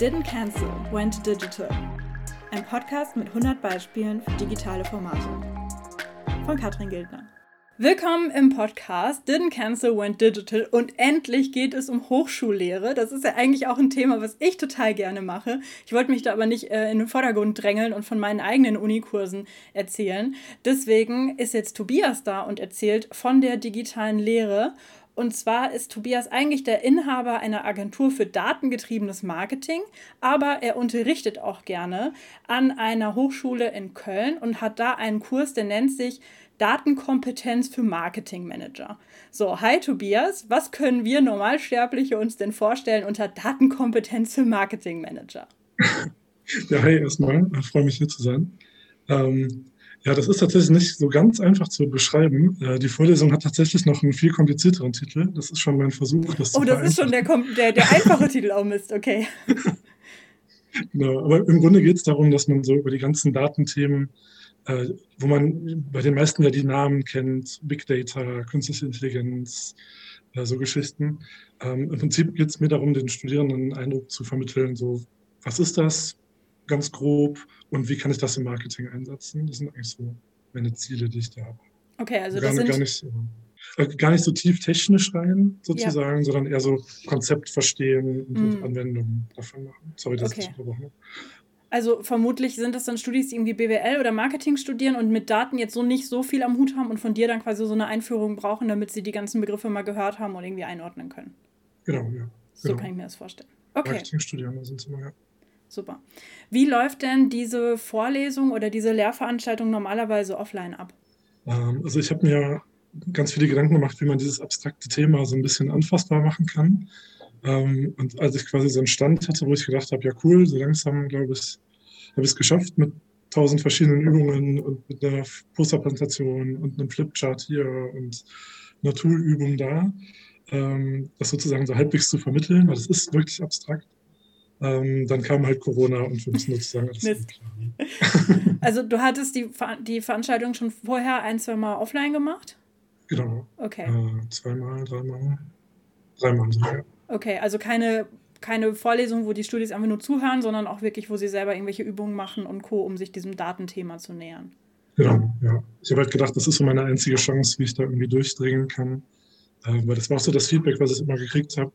Didn't Cancel, Went Digital. Ein Podcast mit 100 Beispielen für digitale Formate. Von Katrin Gildner. Willkommen im Podcast Didn't Cancel, Went Digital und endlich geht es um Hochschullehre. Das ist ja eigentlich auch ein Thema, was ich total gerne mache. Ich wollte mich da aber nicht äh, in den Vordergrund drängeln und von meinen eigenen Unikursen erzählen. Deswegen ist jetzt Tobias da und erzählt von der digitalen Lehre und zwar ist Tobias eigentlich der Inhaber einer Agentur für datengetriebenes Marketing, aber er unterrichtet auch gerne an einer Hochschule in Köln und hat da einen Kurs, der nennt sich Datenkompetenz für Marketingmanager. So, hi Tobias, was können wir Normalsterbliche uns denn vorstellen unter Datenkompetenz für Marketingmanager? Ja, hi erstmal, ich freue mich hier zu sein. Ähm, ja, das ist tatsächlich nicht so ganz einfach zu beschreiben. Äh, die Vorlesung hat tatsächlich noch einen viel komplizierteren Titel. Das ist schon mein Versuch, das oh, Oh, das ist schon der, der, der einfache Titel. Oh Mist, okay. genau, aber im Grunde geht es darum, dass man so über die ganzen Datenthemen, äh, wo man bei den meisten ja die Namen kennt, Big Data, Künstliche Intelligenz, äh, so Geschichten. Ähm, Im Prinzip geht es mir darum, den Studierenden einen Eindruck zu vermitteln, so, was ist das? ganz grob und wie kann ich das im Marketing einsetzen? Das sind eigentlich so meine Ziele, die ich da habe. Okay, also gar, das sind... gar nicht so, äh, gar nicht so tief technisch rein, sozusagen, ja. sondern eher so Konzept verstehen und mm. Anwendungen davon machen. Sorry, dass okay. ich unterbrochen. Also vermutlich sind das dann Studis, die irgendwie BWL oder Marketing studieren und mit Daten jetzt so nicht so viel am Hut haben und von dir dann quasi so eine Einführung brauchen, damit sie die ganzen Begriffe mal gehört haben und irgendwie einordnen können. Genau, ja. So genau. kann ich mir das vorstellen. Okay. Marketingstudierende sind es immer, ja. Super. Wie läuft denn diese Vorlesung oder diese Lehrveranstaltung normalerweise offline ab? Ähm, also ich habe mir ganz viele Gedanken gemacht, wie man dieses abstrakte Thema so ein bisschen anfassbar machen kann. Ähm, und als ich quasi so einen Stand hatte, wo ich gedacht habe, ja cool, so langsam, glaube ich, habe ich es geschafft mit tausend verschiedenen Übungen und mit einer Posterpräsentation und einem Flipchart hier und einer Toolübung da, ähm, das sozusagen so halbwegs zu vermitteln, weil es ist wirklich abstrakt. Ähm, dann kam halt Corona und wir müssen sozusagen alles Mist. Also du hattest die, die Veranstaltung schon vorher ein, zwei Mal offline gemacht? Genau. Okay. Äh, zweimal, dreimal. Dreimal sogar. Okay, also keine, keine Vorlesung, wo die Studis einfach nur zuhören, sondern auch wirklich, wo sie selber irgendwelche Übungen machen und Co., um sich diesem Datenthema zu nähern. Genau, ja. Ich habe halt gedacht, das ist so meine einzige Chance, wie ich da irgendwie durchdringen kann. Äh, weil das war auch so das Feedback, was ich immer gekriegt habe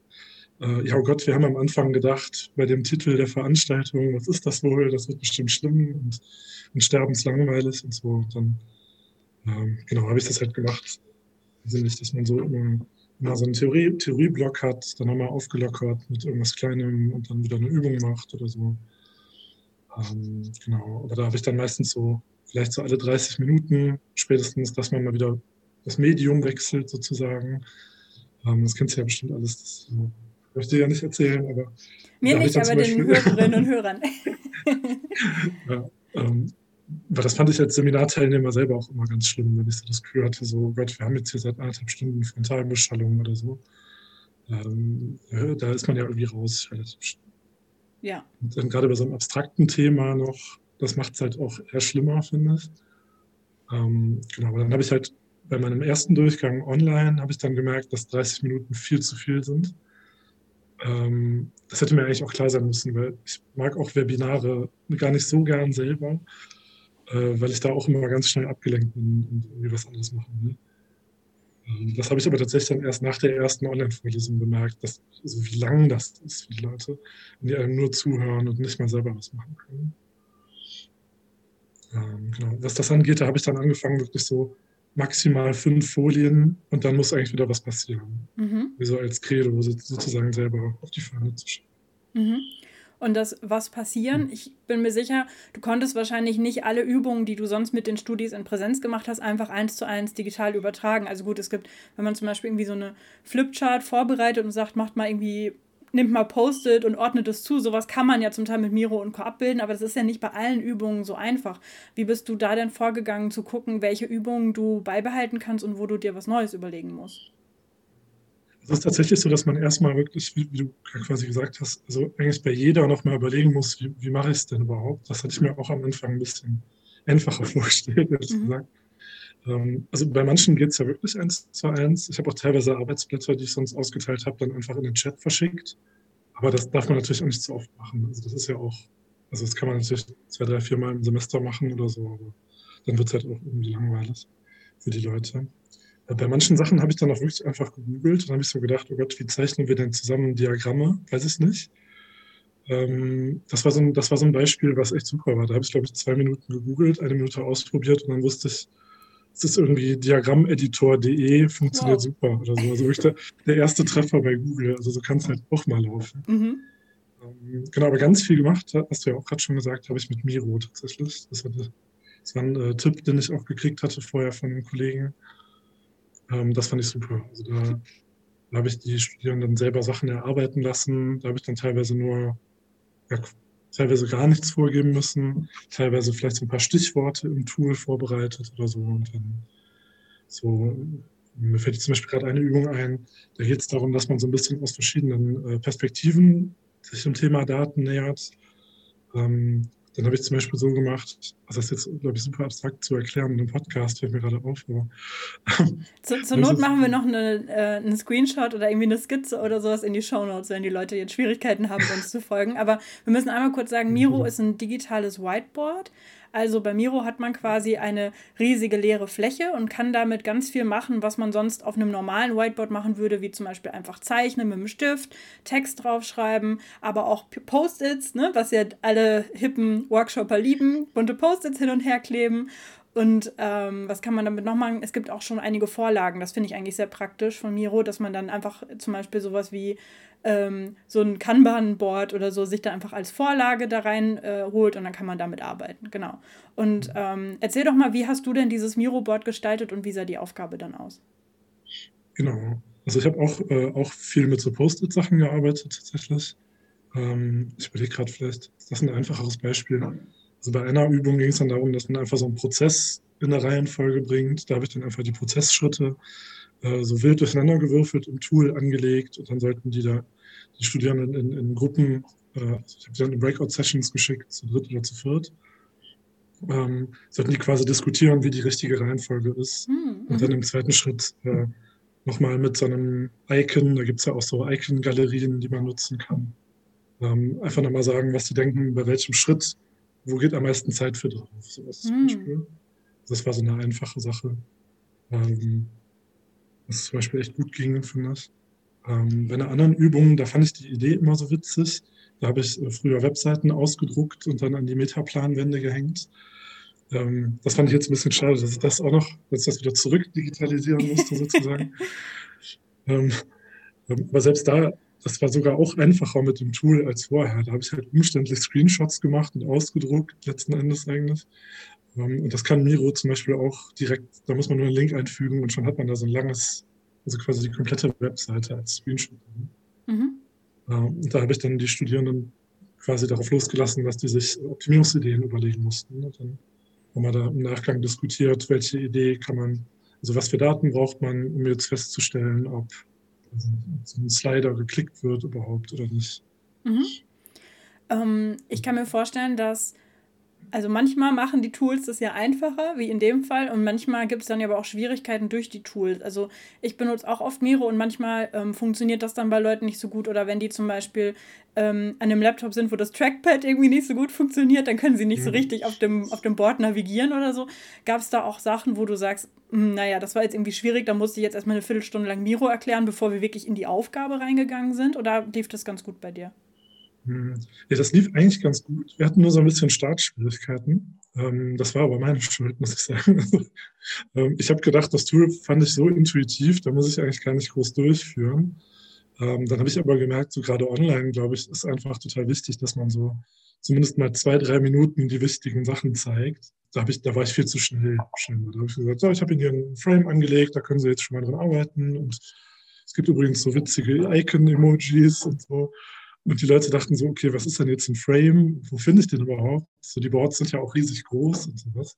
äh, ja, oh Gott, wir haben am Anfang gedacht, bei dem Titel der Veranstaltung, was ist das wohl? Das wird bestimmt schlimm und, und sterbenslangweilig und so. Und dann, ähm, genau, habe ich das halt gemacht. Sinnlich, dass man so immer, immer so einen Theorie, Theorieblock hat, dann nochmal aufgelockert mit irgendwas Kleinem und dann wieder eine Übung macht oder so. Ähm, genau, aber da habe ich dann meistens so, vielleicht so alle 30 Minuten spätestens, dass man mal wieder das Medium wechselt sozusagen. Ähm, das kennst du ja bestimmt alles. Das, so möchte ich ja nicht erzählen, aber. Mir nicht, aber den Hörerinnen und Hörern. ja, ähm, weil das fand ich als Seminarteilnehmer selber auch immer ganz schlimm, wenn ich so das Gefühl hatte, so Gott, wir haben jetzt hier seit anderthalb Stunden Frontalbeschallung oder so. Ähm, ja, da ist man ja irgendwie raus, relativ schnell. Ja. Und dann gerade bei so einem abstrakten Thema noch, das macht es halt auch eher schlimmer, finde ich. Ähm, genau, aber dann habe ich halt bei meinem ersten Durchgang online, habe ich dann gemerkt, dass 30 Minuten viel zu viel sind. Ähm, das hätte mir eigentlich auch klar sein müssen, weil ich mag auch Webinare gar nicht so gern selber, äh, weil ich da auch immer ganz schnell abgelenkt bin und irgendwie was anderes machen will. Ähm, das habe ich aber tatsächlich dann erst nach der ersten Online-Vorlesung bemerkt, dass, also wie lang das ist für die Leute, wenn die einem nur zuhören und nicht mal selber was machen können. Ähm, genau. Was das angeht, da habe ich dann angefangen, wirklich so maximal fünf Folien und dann muss eigentlich wieder was passieren. Mhm. Wie so als Credo sozusagen selber auf die Fahne zu schauen. Mhm. Und das was passieren, mhm. ich bin mir sicher, du konntest wahrscheinlich nicht alle Übungen, die du sonst mit den Studis in Präsenz gemacht hast, einfach eins zu eins digital übertragen. Also gut, es gibt, wenn man zum Beispiel irgendwie so eine Flipchart vorbereitet und sagt, macht mal irgendwie nimmt mal Post-it und ordnet es zu. Sowas kann man ja zum Teil mit Miro und Co. abbilden, aber das ist ja nicht bei allen Übungen so einfach. Wie bist du da denn vorgegangen, zu gucken, welche Übungen du beibehalten kannst und wo du dir was Neues überlegen musst? Es ist tatsächlich so, dass man erstmal wirklich, wie, du quasi gesagt hast, also eigentlich bei jeder nochmal überlegen muss, wie, wie mache ich es denn überhaupt? Das hatte ich mir auch am Anfang ein bisschen einfacher vorgestellt, ehrlich mhm. gesagt. Ähm, also bei manchen geht es ja wirklich eins zu eins. Ich habe auch teilweise Arbeitsblätter, die ich sonst ausgeteilt habe, dann einfach in den Chat verschickt. Aber das darf man natürlich auch nicht zu oft machen. Also das ist ja auch, also das kann man natürlich zwei, drei, vier Mal im Semester machen oder so, aber dann wird es halt auch irgendwie langweilig für die Leute. Äh, bei manchen Sachen habe ich dann auch wirklich einfach gegoogelt und habe ich so gedacht, oh Gott, wie zeichnen wir denn zusammen Diagramme? Weiß ich nicht. Ähm, das, war so ein, das war so ein Beispiel, was echt super war. Da habe ich, glaube ich, zwei Minuten gegoogelt, eine Minute ausprobiert und dann wusste ich, es ist irgendwie diagrammeditor.de, funktioniert wow. super oder so. Also wirklich der, der, erste Treffer bei Google. Also so kann es halt auch mal laufen. Mhm. Ähm, genau, aber ganz viel gemacht, hast du ja auch gerade schon gesagt, habe ich mit Miro tatsächlich. Das war, das war ein äh, Tipp, den ich auch gekriegt hatte vorher von einem Kollegen. Ähm, das fand ich super. Also da, da habe ich die Studierenden selber Sachen erarbeiten lassen. Da habe ich dann teilweise nur ja, teilweise gar nichts vorgeben müssen, teilweise vielleicht so ein paar Stichworte im Tool vorbereitet oder so. Und dann so, mir fällt zum Beispiel gerade eine Übung ein, da geht es darum, dass man so ein bisschen aus verschiedenen äh, Perspektiven sich dem Thema Daten nähert. Ähm, dann habe ich zum Beispiel so gemacht, also das ist jetzt, glaube ich, super abstrakt zu erklären in einem Podcast, fällt mir gerade auf. Aber, Zu, zur Not machen wir noch eine, äh, einen Screenshot oder irgendwie eine Skizze oder sowas in die Show Notes, wenn die Leute jetzt Schwierigkeiten haben, uns zu folgen. Aber wir müssen einmal kurz sagen, Miro ist ein digitales Whiteboard. Also bei Miro hat man quasi eine riesige leere Fläche und kann damit ganz viel machen, was man sonst auf einem normalen Whiteboard machen würde, wie zum Beispiel einfach zeichnen mit dem Stift, Text draufschreiben, aber auch Post-its, ne, was ja alle hippen Workshopper lieben, bunte Post-its hin und her kleben. Und ähm, was kann man damit noch machen? Es gibt auch schon einige Vorlagen. Das finde ich eigentlich sehr praktisch von Miro, dass man dann einfach zum Beispiel sowas wie ähm, so ein Kanban-Board oder so sich da einfach als Vorlage da rein äh, holt und dann kann man damit arbeiten. Genau. Und ähm, erzähl doch mal, wie hast du denn dieses Miro-Board gestaltet und wie sah die Aufgabe dann aus? Genau. Also ich habe auch, äh, auch viel mit so Post-it-Sachen gearbeitet tatsächlich. Ähm, ich überlege gerade vielleicht, ist das ein einfacheres Beispiel? Also bei einer Übung ging es dann darum, dass man einfach so einen Prozess in der Reihenfolge bringt. Da habe ich dann einfach die Prozessschritte äh, so wild durcheinander gewürfelt im Tool angelegt und dann sollten die da, die Studierenden in, in Gruppen, äh, also ich habe sie dann in Breakout-Sessions geschickt, zu dritt oder zu viert, ähm, sollten die quasi diskutieren, wie die richtige Reihenfolge ist. Mhm. Und dann im zweiten Schritt äh, nochmal mit so einem Icon, da gibt es ja auch so Icon-Galerien, die man nutzen kann. Ähm, einfach nochmal sagen, was sie denken, bei welchem Schritt, wo geht am meisten Zeit für drauf. Sowas mhm. zum Beispiel. Das war so eine einfache Sache. Ähm, was zum Beispiel echt gut ging, finde ich. Ähm, bei einer anderen Übung, da fand ich die Idee immer so witzig. Da habe ich äh, früher Webseiten ausgedruckt und dann an die Metaplanwände gehängt. Ähm, das fand ich jetzt ein bisschen schade, dass ich das auch noch, dass ich das wieder zurück digitalisieren musste, sozusagen. ähm, ähm, aber selbst da, das war sogar auch einfacher mit dem Tool als vorher. Da habe ich halt umständlich Screenshots gemacht und ausgedruckt, letzten Endes eigentlich. Ähm, und das kann Miro zum Beispiel auch direkt, da muss man nur einen Link einfügen und schon hat man da so ein langes, also quasi die komplette Webseite als Screenshot. Mhm. Ähm, und da habe ich dann die Studierenden quasi darauf losgelassen, dass die sich Optimierungsideen überlegen mussten. Und dann haben wir da im Nachgang diskutiert, welche Idee kann man, also was für Daten braucht man, um jetzt festzustellen, ob so ein Slider geklickt wird überhaupt oder nicht. Mhm. Ähm, ich kann mir vorstellen, dass also manchmal machen die Tools das ja einfacher, wie in dem Fall, und manchmal gibt es dann ja aber auch Schwierigkeiten durch die Tools. Also ich benutze auch oft Miro und manchmal ähm, funktioniert das dann bei Leuten nicht so gut. Oder wenn die zum Beispiel ähm, an einem Laptop sind, wo das Trackpad irgendwie nicht so gut funktioniert, dann können sie nicht so mhm. richtig auf dem, auf dem Board navigieren oder so. Gab es da auch Sachen, wo du sagst, hm, naja, das war jetzt irgendwie schwierig, da musste ich jetzt erstmal eine Viertelstunde lang Miro erklären, bevor wir wirklich in die Aufgabe reingegangen sind? Oder lief das ganz gut bei dir? Hm. Ja, das lief eigentlich ganz gut. Wir hatten nur so ein bisschen Startschwierigkeiten. Ähm, das war aber meine Schuld, muss ich sagen. Ähm, ich habe gedacht, das Tool fand ich so intuitiv, da muss ich eigentlich gar nicht groß durchführen. Ähm, dann habe ich aber gemerkt, so gerade online, glaube ich, ist einfach total wichtig, dass man so zumindest mal zwei, drei Minuten die wichtigen Sachen zeigt. Da, ich, da war ich viel zu schnell. Scheinbar. Da habe ich gesagt, so, ich habe Ihnen hier einen Frame angelegt, da können Sie jetzt schon mal dran arbeiten. Und es gibt übrigens so witzige Icon-Emojis und so. Und die Leute dachten so, okay, was ist denn jetzt ein Frame? Wo finde ich den überhaupt? So, die Boards sind ja auch riesig groß und sowas.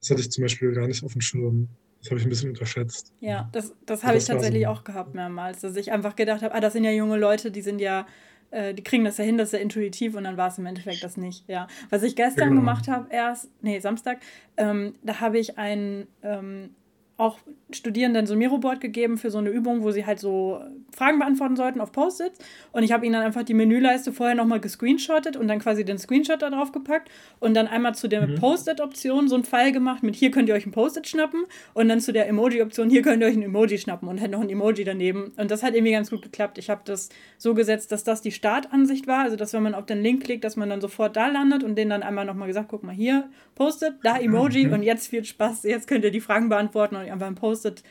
Das hatte ich zum Beispiel gar nicht auf dem Schirm. Das habe ich ein bisschen unterschätzt. Ja, das, das habe ich tatsächlich so. auch gehabt mehrmals, dass ich einfach gedacht habe, ah, das sind ja junge Leute, die sind ja, äh, die kriegen das ja hin, das ist ja intuitiv und dann war es im Endeffekt das nicht. Ja. Was ich gestern genau. gemacht habe, erst, nee, Samstag, ähm, da habe ich ein, ähm, auch Studierenden so ein Miro-Board gegeben für so eine Übung, wo sie halt so Fragen beantworten sollten auf Post-its. Und ich habe ihnen dann einfach die Menüleiste vorher nochmal gescreenshottet und dann quasi den Screenshot da drauf gepackt und dann einmal zu der mhm. Post-it-Option so einen Pfeil gemacht mit hier könnt ihr euch ein Post-it schnappen und dann zu der Emoji-Option hier könnt ihr euch ein Emoji schnappen und hätte noch ein Emoji daneben. Und das hat irgendwie ganz gut geklappt. Ich habe das so gesetzt, dass das die Startansicht war, also dass wenn man auf den Link klickt, dass man dann sofort da landet und denen dann einmal nochmal gesagt, guck mal hier, Post-it, da Emoji mhm. und jetzt viel Spaß, jetzt könnt ihr die Fragen beantworten und einfach ein Post-it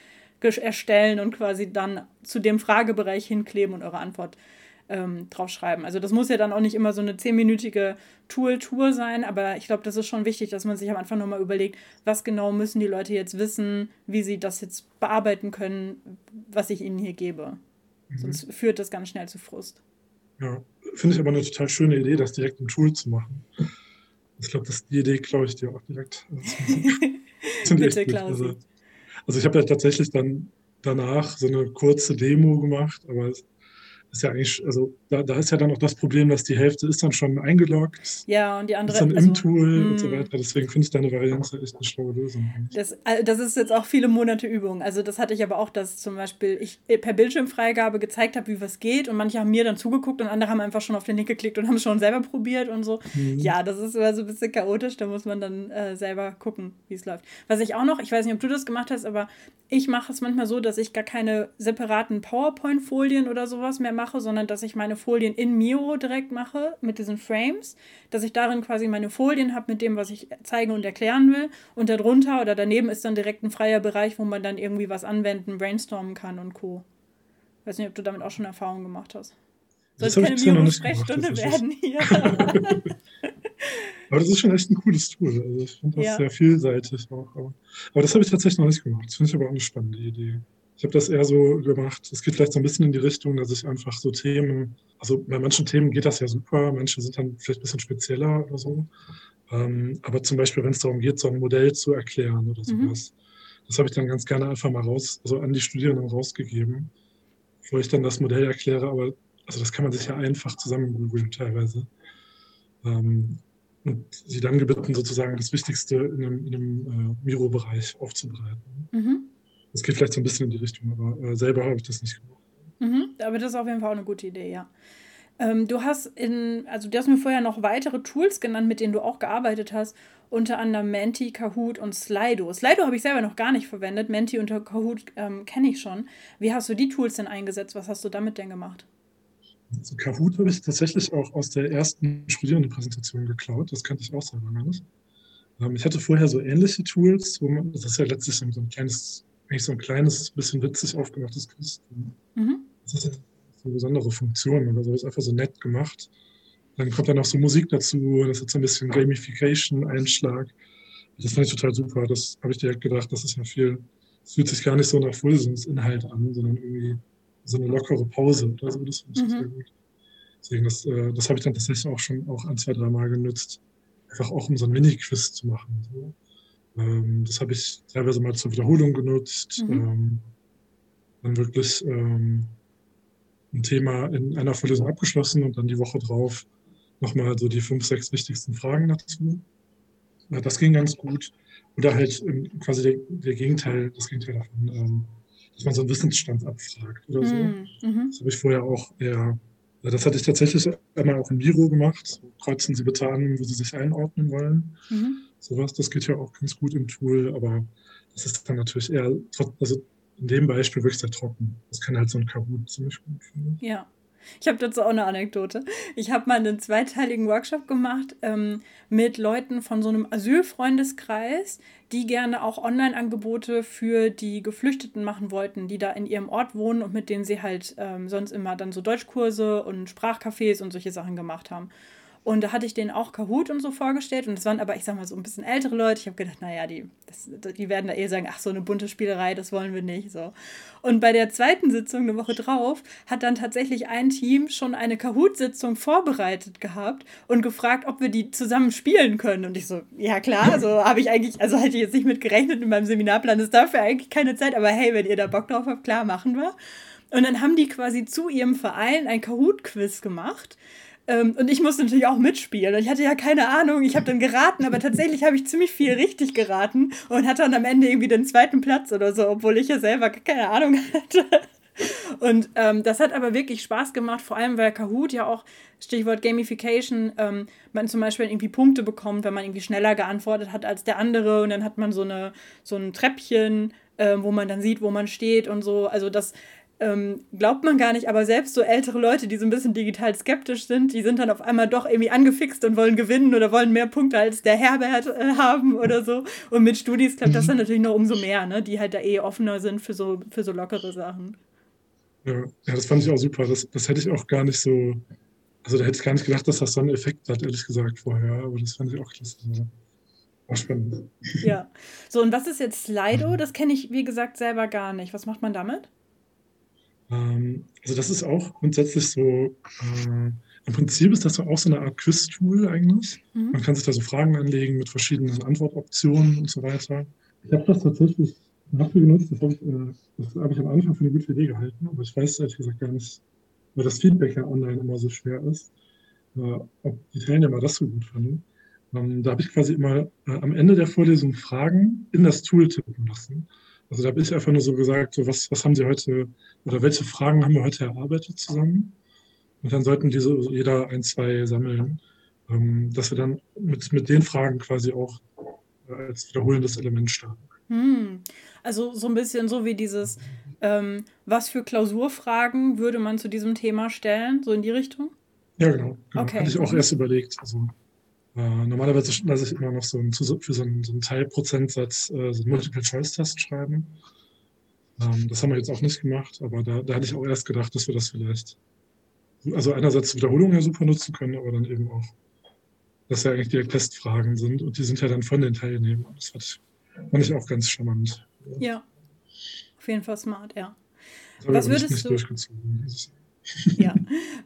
erstellen und quasi dann zu dem Fragebereich hinkleben und eure Antwort ähm, draufschreiben. Also das muss ja dann auch nicht immer so eine zehnminütige Tool-Tour sein, aber ich glaube, das ist schon wichtig, dass man sich am Anfang nochmal überlegt, was genau müssen die Leute jetzt wissen, wie sie das jetzt bearbeiten können, was ich ihnen hier gebe. Mhm. Sonst führt das ganz schnell zu Frust. Ja, finde ich aber eine total schöne Idee, das direkt im Tool zu machen. Ich glaube, die Idee klaue ich dir auch direkt. Bitte, Klausi. Also, also ich habe ja tatsächlich dann danach so eine kurze Demo gemacht, aber ist ja eigentlich, also da, da ist ja dann auch das Problem, dass die Hälfte ist dann schon eingeloggt. Ja, und die andere ist dann also, im Tool und so mm. weiter. Deswegen finde ich deine Variante echt eine schlaue Lösung. Das, das ist jetzt auch viele Monate Übung. Also das hatte ich aber auch, dass zum Beispiel ich per Bildschirmfreigabe gezeigt habe, wie was geht und manche haben mir dann zugeguckt und andere haben einfach schon auf den Link geklickt und haben es schon selber probiert und so. Mhm. Ja, das ist immer so ein bisschen chaotisch. Da muss man dann äh, selber gucken, wie es läuft. Was ich auch noch, ich weiß nicht, ob du das gemacht hast, aber ich mache es manchmal so, dass ich gar keine separaten PowerPoint-Folien oder sowas mehr mache, sondern dass ich meine Folien in Miro direkt mache mit diesen Frames, dass ich darin quasi meine Folien habe mit dem, was ich zeigen und erklären will. Und darunter oder daneben ist dann direkt ein freier Bereich, wo man dann irgendwie was anwenden, brainstormen kann und Co. Ich weiß nicht, ob du damit auch schon Erfahrungen gemacht hast. Soll keine Miro-Sprechstunde werden hier? Aber das ist schon echt ein cooles Tool. Also ich finde das ja. sehr vielseitig auch. Aber, aber das habe ich tatsächlich noch nicht gemacht. Das finde ich aber auch eine spannende Idee. Ich habe das eher so gemacht, es geht vielleicht so ein bisschen in die Richtung, dass ich einfach so Themen, also bei manchen Themen geht das ja super, manche sind dann vielleicht ein bisschen spezieller oder so. Ähm, aber zum Beispiel, wenn es darum geht, so ein Modell zu erklären oder mhm. sowas, mhm. das habe ich dann ganz gerne einfach mal raus, also an die Studierenden rausgegeben, bevor ich dann das Modell erkläre. Aber also das kann man sich ja einfach zusammen googeln teilweise. Ähm, und sie dann gebeten, sozusagen das Wichtigste in einem, in einem äh, Miro-Bereich aufzubereiten. Mhm. Das geht vielleicht so ein bisschen in die Richtung, aber äh, selber habe ich das nicht gemacht. Mhm, aber das ist auf jeden Fall auch eine gute Idee, ja. Ähm, du hast in, also du hast mir vorher noch weitere Tools genannt, mit denen du auch gearbeitet hast, unter anderem Menti, Kahoot und Slido. Slido habe ich selber noch gar nicht verwendet, Menti und Kahoot ähm, kenne ich schon. Wie hast du die Tools denn eingesetzt? Was hast du damit denn gemacht? Also Kahoot habe ich tatsächlich auch aus der ersten Studierendenpräsentation geklaut. Das kannte ich auch selber gar nicht. Ähm, ich hatte vorher so ähnliche Tools, wo man, das ist ja letztlich so ein kleines, eigentlich so ein kleines, bisschen witzig aufgemachtes Quiz. Mhm. Das ist so eine besondere Funktion oder so. Das ist einfach so nett gemacht. Dann kommt dann noch so Musik dazu, das hat so ein bisschen Gamification-Einschlag. Das fand ich total super. Das habe ich direkt gedacht, das ist ja viel, es fühlt sich gar nicht so nach Vorlesungsinhalt an, sondern irgendwie so eine lockere Pause oder so. Das finde ich mhm. sehr gut. Deswegen, das, äh, das habe ich dann tatsächlich auch schon auch ein, zwei, drei Mal genutzt. Einfach auch um so ein Mini-Quiz zu machen. So. Ähm, das habe ich teilweise mal zur Wiederholung genutzt. Mhm. Ähm, dann wirklich ähm, ein Thema in einer Vorlesung abgeschlossen und dann die Woche drauf nochmal so die fünf, sechs wichtigsten Fragen dazu. Ja, das ging ganz gut. Oder halt quasi der, der Gegenteil, das Gegenteil davon. Ähm, dass man so einen Wissensstand abfragt oder so. Mhm. mhm. Das habe ich vorher auch eher, das hatte ich tatsächlich einmal auch im Miro gemacht. Kreuzen Sie bitte an, wo Sie sich einordnen wollen. Mhm. Sowas, das geht ja auch ganz gut im Tool, aber das ist dann natürlich eher, also in dem Beispiel wirklich sehr trocken. Das kann halt so ein Kahoot ziemlich gut finden. Ja. Ich habe dazu auch eine Anekdote. Ich habe mal einen zweiteiligen Workshop gemacht ähm, mit Leuten von so einem Asylfreundeskreis, die gerne auch Online-Angebote für die Geflüchteten machen wollten, die da in ihrem Ort wohnen und mit denen sie halt ähm, sonst immer dann so Deutschkurse und Sprachcafés und solche Sachen gemacht haben. Und da hatte ich denen auch Kahoot und so vorgestellt. Und das waren aber, ich sag mal, so ein bisschen ältere Leute. Ich habe gedacht, naja, die, das, die werden da eher sagen, ach, so eine bunte Spielerei, das wollen wir nicht. So. Und bei der zweiten Sitzung, eine Woche drauf, hat dann tatsächlich ein Team schon eine Kahoot-Sitzung vorbereitet gehabt und gefragt, ob wir die zusammen spielen können. Und ich so, ja klar, also habe ich eigentlich, also hatte ich jetzt nicht mit gerechnet in meinem Seminarplan, ist dafür eigentlich keine Zeit. Aber hey, wenn ihr da Bock drauf habt, klar, machen wir. Und dann haben die quasi zu ihrem Verein ein Kahoot-Quiz gemacht. Ähm, und ich musste natürlich auch mitspielen. Und ich hatte ja keine Ahnung, ich habe dann geraten, aber tatsächlich habe ich ziemlich viel richtig geraten und hatte dann am Ende irgendwie den zweiten Platz oder so, obwohl ich ja selber keine Ahnung hatte. Und ähm, das hat aber wirklich Spaß gemacht, vor allem weil Kahoot ja auch, Stichwort Gamification, ähm, man zum Beispiel irgendwie Punkte bekommt, wenn man irgendwie schneller geantwortet hat als der andere und dann hat man so, eine, so ein Treppchen, äh, wo man dann sieht, wo man steht und so. Also das ähm, glaubt man gar nicht, aber selbst so ältere Leute, die so ein bisschen digital skeptisch sind, die sind dann auf einmal doch irgendwie angefixt und wollen gewinnen oder wollen mehr Punkte als der Herbert äh, haben oder so. Und mit Studis klappt das dann natürlich noch umso mehr, ne? die halt da eh offener sind für so, für so lockere Sachen. Ja, ja, das fand ich auch super. Das, das hätte ich auch gar nicht so, also da hätte ich gar nicht gedacht, dass das so einen Effekt hat, ehrlich gesagt, vorher. Aber das fand ich auch klasse. War spannend. Ja. So, und was ist jetzt Slido? Das kenne ich, wie gesagt, selber gar nicht. Was macht man damit? Ähm, also das ist auch grundsätzlich so, äh, im Prinzip ist das so auch so eine Art Quiz-Tool eigentlich. Mhm. Man kann sich da so Fragen anlegen mit verschiedenen Antwortoptionen und so weiter. Ich habe das tatsächlich dafür genutzt, das habe ich, äh, das habe ich am Anfang für eine gute Idee gehalten, aber ich weiß ehrlich gesagt gar nicht, weil das Feedback ja online immer so schwer ist, äh, ob die Teilnehmer das so gut fanden. Ähm, da habe ich quasi immer äh, am Ende der Vorlesung Fragen in das Tool tippen lassen. Also da habe ich einfach nur so gesagt, so was, was haben Sie heute oder welche Fragen haben wir heute erarbeitet zusammen? Und dann sollten diese jeder ein, zwei sammeln, ähm, dass wir dann mit, mit den Fragen quasi auch als wiederholendes Element starten. Hm. Also so ein bisschen so wie dieses, ähm, was für Klausurfragen würde man zu diesem Thema stellen, so in die Richtung? Ja, genau. genau. Okay. Hatte ich auch erst überlegt. Also äh, normalerweise lasse ich immer noch so ein, für so einen, so einen Teilprozentsatz äh, so einen Multiple-Choice-Test schreiben. Ähm, das haben wir jetzt auch nicht gemacht, aber da, da hatte ich auch erst gedacht, dass wir das vielleicht, also einerseits Wiederholungen ja super nutzen können, aber dann eben auch, dass ja eigentlich die Testfragen sind und die sind ja dann von den Teilnehmern. Das fand ich Fand ich auch ganz charmant. Ja, auf jeden Fall smart, ja. Was würdest du? ja.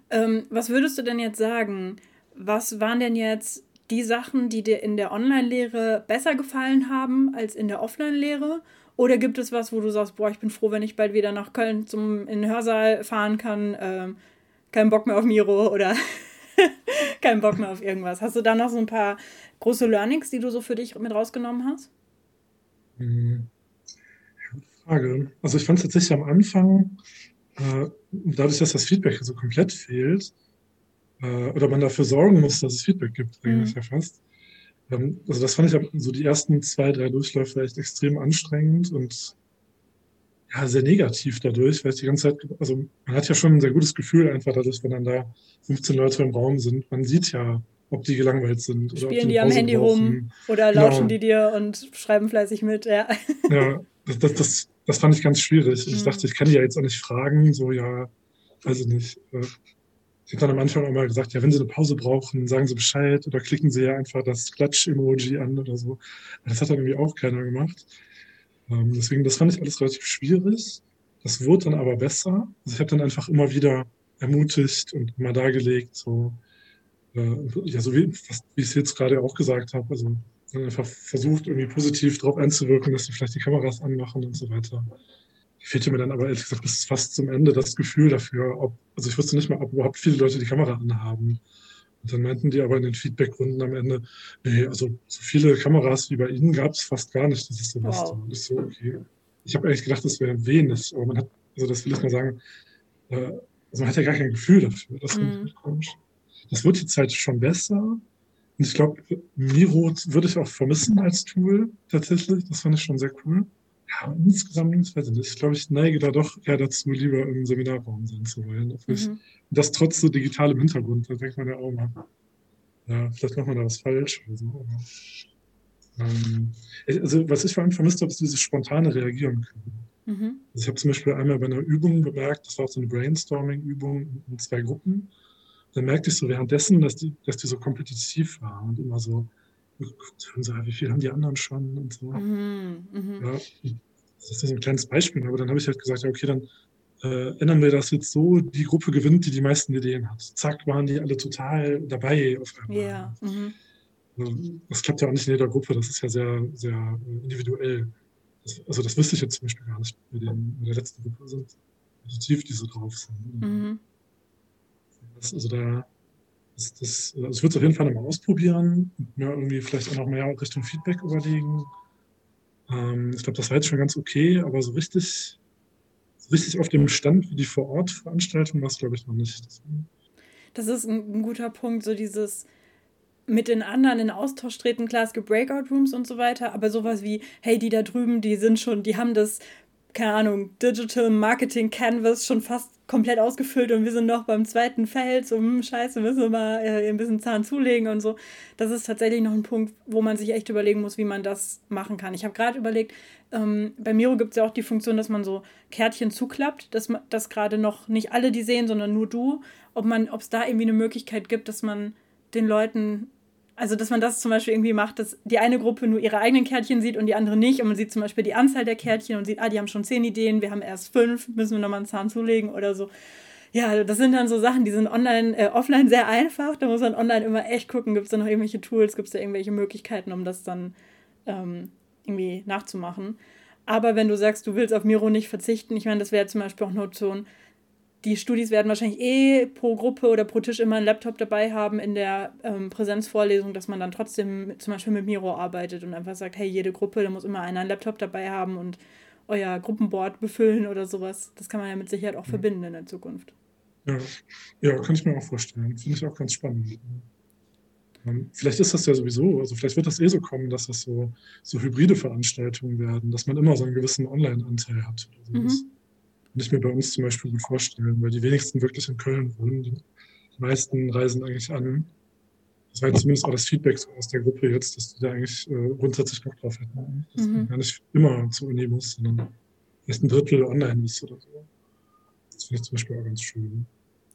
Ähm, was würdest du denn jetzt sagen? Was waren denn jetzt die Sachen, die dir in der Online-Lehre besser gefallen haben als in der Offline-Lehre? Oder gibt es was, wo du sagst, boah, ich bin froh, wenn ich bald wieder nach Köln zum in den Hörsaal fahren kann, ähm, keinen Bock mehr auf Miro oder keinen Bock mehr auf irgendwas? Hast du da noch so ein paar große Learnings, die du so für dich mit rausgenommen hast? Frage. Also ich fand es tatsächlich am Anfang, äh, dadurch, dass das Feedback so komplett fehlt, äh, oder man dafür sorgen muss, dass es Feedback gibt, eigentlich mhm. ja fast. Ähm, also das fand ich so die ersten zwei, drei Durchläufe echt extrem anstrengend und ja, sehr negativ dadurch, weil ich die ganze Zeit, also man hat ja schon ein sehr gutes Gefühl einfach dadurch, wenn dann da 15 Leute im Raum sind. Man sieht ja, ob die gelangweilt sind. Spielen die, die am Handy brauchen. rum oder lauschen genau. die dir und schreiben fleißig mit, ja. Ja, das, das, das, das fand ich ganz schwierig. Mhm. Ich dachte, ich kann die ja jetzt auch nicht fragen, so ja, weiß ich nicht. Ich habe dann am Anfang auch mal gesagt, ja, wenn Sie eine Pause brauchen, sagen Sie Bescheid oder klicken Sie ja einfach das Klatsch-Emoji an oder so. Das hat dann irgendwie auch keiner gemacht. Ähm, deswegen, das fand ich alles relativ schwierig. Das wurde dann aber besser. Also ich habe dann einfach immer wieder ermutigt und mal dargelegt, so, äh, ja, so wie, was, wie ich es jetzt gerade auch gesagt habe, also einfach versucht, irgendwie positiv darauf einzuwirken, dass sie vielleicht die Kameras anmachen und so weiter. Fehlte mir dann aber ehrlich gesagt bis fast zum Ende das Gefühl dafür, ob, also ich wusste nicht mal, ob überhaupt viele Leute die Kamera anhaben. Und dann meinten die aber in den Feedbackrunden am Ende, nee, also so viele Kameras wie bei Ihnen gab es fast gar nicht dieses Semester. Wow. Und ich so, okay. Ich habe eigentlich gedacht, das wäre wenig, aber man hat, also das will ich mal sagen, äh, also man hat ja gar kein Gefühl dafür. Das mm. komisch. Das wird jetzt halt schon besser. Und ich glaube, Miro würde ich auch vermissen als Tool tatsächlich. Das fand ich schon sehr cool. Ja, insgesamt, weiß ich glaube, ich neige da doch eher dazu, lieber im Seminarraum sein zu wollen. Mhm. Das trotz so digitalem Hintergrund, da denkt man ja auch mal, ja, vielleicht macht man da was falsch oder so. Ähm, also, was ich vor allem vermisst habe, ist dieses spontane Reagieren können. Mhm. Also ich habe zum Beispiel einmal bei einer Übung bemerkt, das war auch so eine Brainstorming-Übung in zwei Gruppen dann merkte ich so währenddessen, dass die, dass die so kompetitiv waren und immer so wie viel haben die anderen schon und so. Mhm, mh. ja, das ist ein kleines Beispiel, aber dann habe ich halt gesagt, ja, okay, dann äh, ändern wir das jetzt so, die Gruppe gewinnt, die die meisten Ideen hat. Zack, waren die alle total dabei auf einmal. Yeah, mhm. Also, das klappt ja auch nicht in jeder Gruppe, das ist ja sehr, sehr individuell. Das, also das wüsste ich jetzt zum Beispiel gar nicht, wie die in der letzten Gruppe sind. positiv diese drauf sind. Mhm. Das, also da, das, das, also ich es auf jeden Fall nochmal ausprobieren mir irgendwie vielleicht auch noch mehr Richtung Feedback überlegen. Ähm, ich glaube, das war jetzt schon ganz okay, aber so richtig, so richtig auf dem Stand wie die Vor-Ort-Veranstaltung war es, glaube ich, noch nicht. Das ist ein, ein guter Punkt, so dieses mit den anderen in Austausch treten. Klar, es gibt Breakout-Rooms und so weiter, aber sowas wie, hey, die da drüben, die sind schon, die haben das keine Ahnung, Digital Marketing Canvas schon fast komplett ausgefüllt und wir sind noch beim zweiten Feld, so, hm, scheiße, müssen wir mal äh, ein bisschen Zahn zulegen und so. Das ist tatsächlich noch ein Punkt, wo man sich echt überlegen muss, wie man das machen kann. Ich habe gerade überlegt, ähm, bei Miro gibt es ja auch die Funktion, dass man so Kärtchen zuklappt, dass, dass gerade noch nicht alle die sehen, sondern nur du. Ob es da irgendwie eine Möglichkeit gibt, dass man den Leuten also, dass man das zum Beispiel irgendwie macht, dass die eine Gruppe nur ihre eigenen Kärtchen sieht und die andere nicht. Und man sieht zum Beispiel die Anzahl der Kärtchen und sieht, ah, die haben schon zehn Ideen, wir haben erst fünf, müssen wir nochmal einen Zahn zulegen oder so. Ja, das sind dann so Sachen, die sind online, äh, offline sehr einfach. Da muss man online immer echt gucken, gibt es da noch irgendwelche Tools, gibt es da irgendwelche Möglichkeiten, um das dann ähm, irgendwie nachzumachen. Aber wenn du sagst, du willst auf Miro nicht verzichten, ich meine, das wäre zum Beispiel auch eine Option, die Studis werden wahrscheinlich eh pro Gruppe oder pro Tisch immer einen Laptop dabei haben in der ähm, Präsenzvorlesung, dass man dann trotzdem zum Beispiel mit Miro arbeitet und einfach sagt, hey, jede Gruppe, da muss immer einer einen Laptop dabei haben und euer Gruppenboard befüllen oder sowas. Das kann man ja mit Sicherheit auch mhm. verbinden in der Zukunft. Ja, ja kann ich mir auch vorstellen. Finde ich auch ganz spannend. Ähm, vielleicht ist das ja sowieso, also vielleicht wird das eh so kommen, dass das so, so hybride Veranstaltungen werden, dass man immer so einen gewissen Online-Anteil hat. Oder sowas. Mhm kann ich mir bei uns zum Beispiel gut vorstellen, weil die wenigsten wirklich in Köln wohnen. Die meisten reisen eigentlich an. Das war jetzt zumindest auch das Feedback aus der Gruppe jetzt, dass die da eigentlich äh, grundsätzlich Bock drauf hätten. Dass mhm. man gar nicht immer zur Uni muss, sondern erst ein Drittel online ist oder so. Das finde ich zum Beispiel auch ganz schön.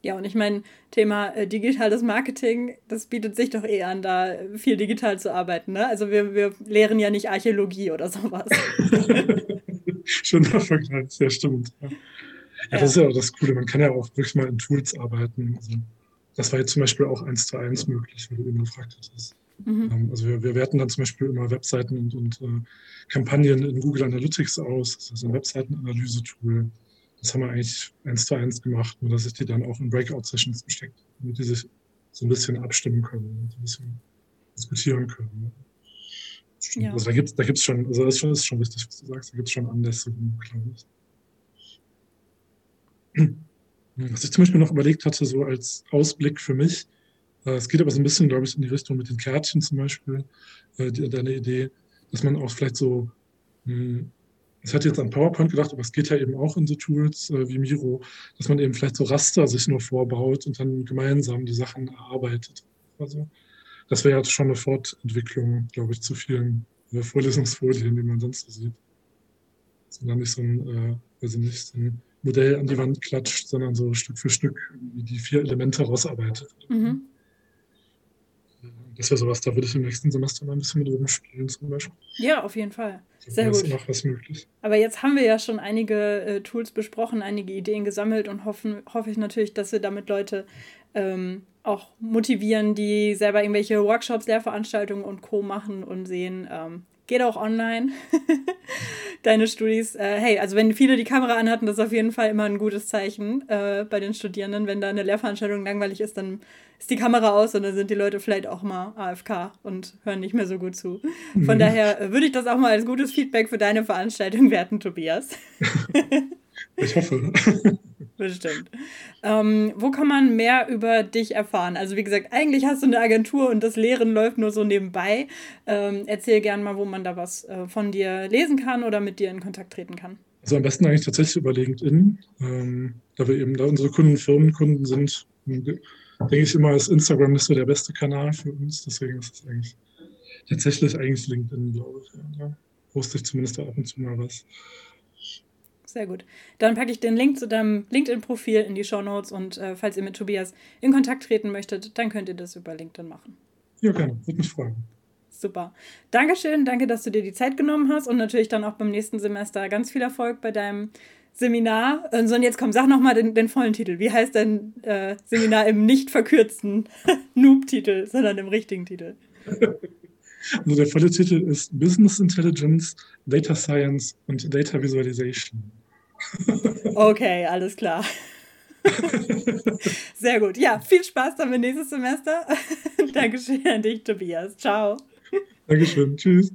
Ja, und ich meine, Thema äh, digitales Marketing, das bietet sich doch eh an, da viel digital zu arbeiten. Ne? Also wir, wir lehren ja nicht Archäologie oder sowas. Schöner Vergleich, ja, stimmt. Ja. Ja, das ist ja auch das Coole. Man kann ja auch wirklich mal in Tools arbeiten. Also, das war jetzt zum Beispiel auch eins zu eins möglich, weil du eben gefragt hast. Mhm. Ähm, also wir, wir werten dann zum Beispiel immer Webseiten und, und äh, Kampagnen in Google Analytics aus. Das ist ein Webseitenanalyse-Tool. Das haben wir eigentlich eins zu eins gemacht, nur dass ich die dann auch in Breakout-Sessions besteckt, damit die sich so ein bisschen abstimmen können und ein bisschen diskutieren können. Ja. Also da gibt es da gibt's schon, also das ist schon, wichtig, was du sagst, da gibt es schon Anlässe, glaube ich. Was ich zum Beispiel noch überlegt hatte, so als Ausblick für mich, äh, es geht aber so ein bisschen, glaube ich, in die Richtung mit den Kärtchen zum Beispiel, äh, deine Idee, dass man auch vielleicht so, mh, hm, ich hatte jetzt an PowerPoint gedacht, aber es geht ja eben auch in so Tools äh, wie Miro, dass man eben vielleicht so Raster sich nur vorbaut und dann gemeinsam die Sachen erarbeitet. Also, das wäre ja schon eine Fortentwicklung, glaube ich, zu vielen äh, Vorlesungsfolien, die man sonst so sieht. Sondern nicht so ein, äh, also nicht so ein Modell an die Wand klatscht, sondern so Stück für Stück die vier Elemente rausarbeitet. Mhm. Das wäre sowas, da würde ich im nächsten Semester mal ein bisschen mit rumspielen zum Beispiel. Ja, auf jeden Fall. Sehr gut. Noch was möglich. Aber jetzt haben wir ja schon einige äh, Tools besprochen, einige Ideen gesammelt und hoffen, hoffe ich natürlich, dass wir damit Leute ähm, auch motivieren, die selber irgendwelche Workshops, Lehrveranstaltungen und Co. machen und sehen, ähm, geht auch online. Deine Studis. Äh, hey, also wenn viele die Kamera anhatten, das ist auf jeden Fall immer ein gutes Zeichen äh, bei den Studierenden. Wenn da eine Lehrveranstaltung langweilig ist, dann ist die Kamera aus und dann sind die Leute vielleicht auch mal AFK und hören nicht mehr so gut zu. Von mhm. daher äh, würde ich das auch mal als gutes Feedback für deine Veranstaltung werten, Tobias. ich hoffe. Bestimmt. Ähm, wo kann man mehr über dich erfahren? Also wie gesagt, eigentlich hast du eine Agentur und das Lehren läuft nur so nebenbei. Ähm, erzähl gerne mal, wo man da was äh, von dir lesen kann oder mit dir in Kontakt treten kann. Also am besten eigentlich tatsächlich über LinkedIn, ähm, da wir eben, da unsere Kunden Firmenkunden sind, denke ich immer, ist Instagram nicht so der beste Kanal für uns. Deswegen ist es eigentlich tatsächlich eigentlich LinkedIn, glaube ich. Ja. Da poste ich zumindest ab und zu mal was. Sehr gut. Dann packe ich den Link zu deinem LinkedIn-Profil in die Show Notes und äh, falls ihr mit Tobias in Kontakt treten möchtet, dann könnt ihr das über LinkedIn machen. Ja, gerne. Würde mich freuen. Super. Dankeschön. Danke, dass du dir die Zeit genommen hast und natürlich dann auch beim nächsten Semester ganz viel Erfolg bei deinem Seminar. Und, so, und jetzt komm, sag nochmal den, den vollen Titel. Wie heißt dein äh, Seminar im nicht verkürzten Noob-Titel, sondern im richtigen Titel? Also der volle Titel ist Business Intelligence, Data Science und Data Visualization. Okay, alles klar. Sehr gut. Ja, viel Spaß damit nächstes Semester. Dankeschön an dich, Tobias. Ciao. Dankeschön. Tschüss.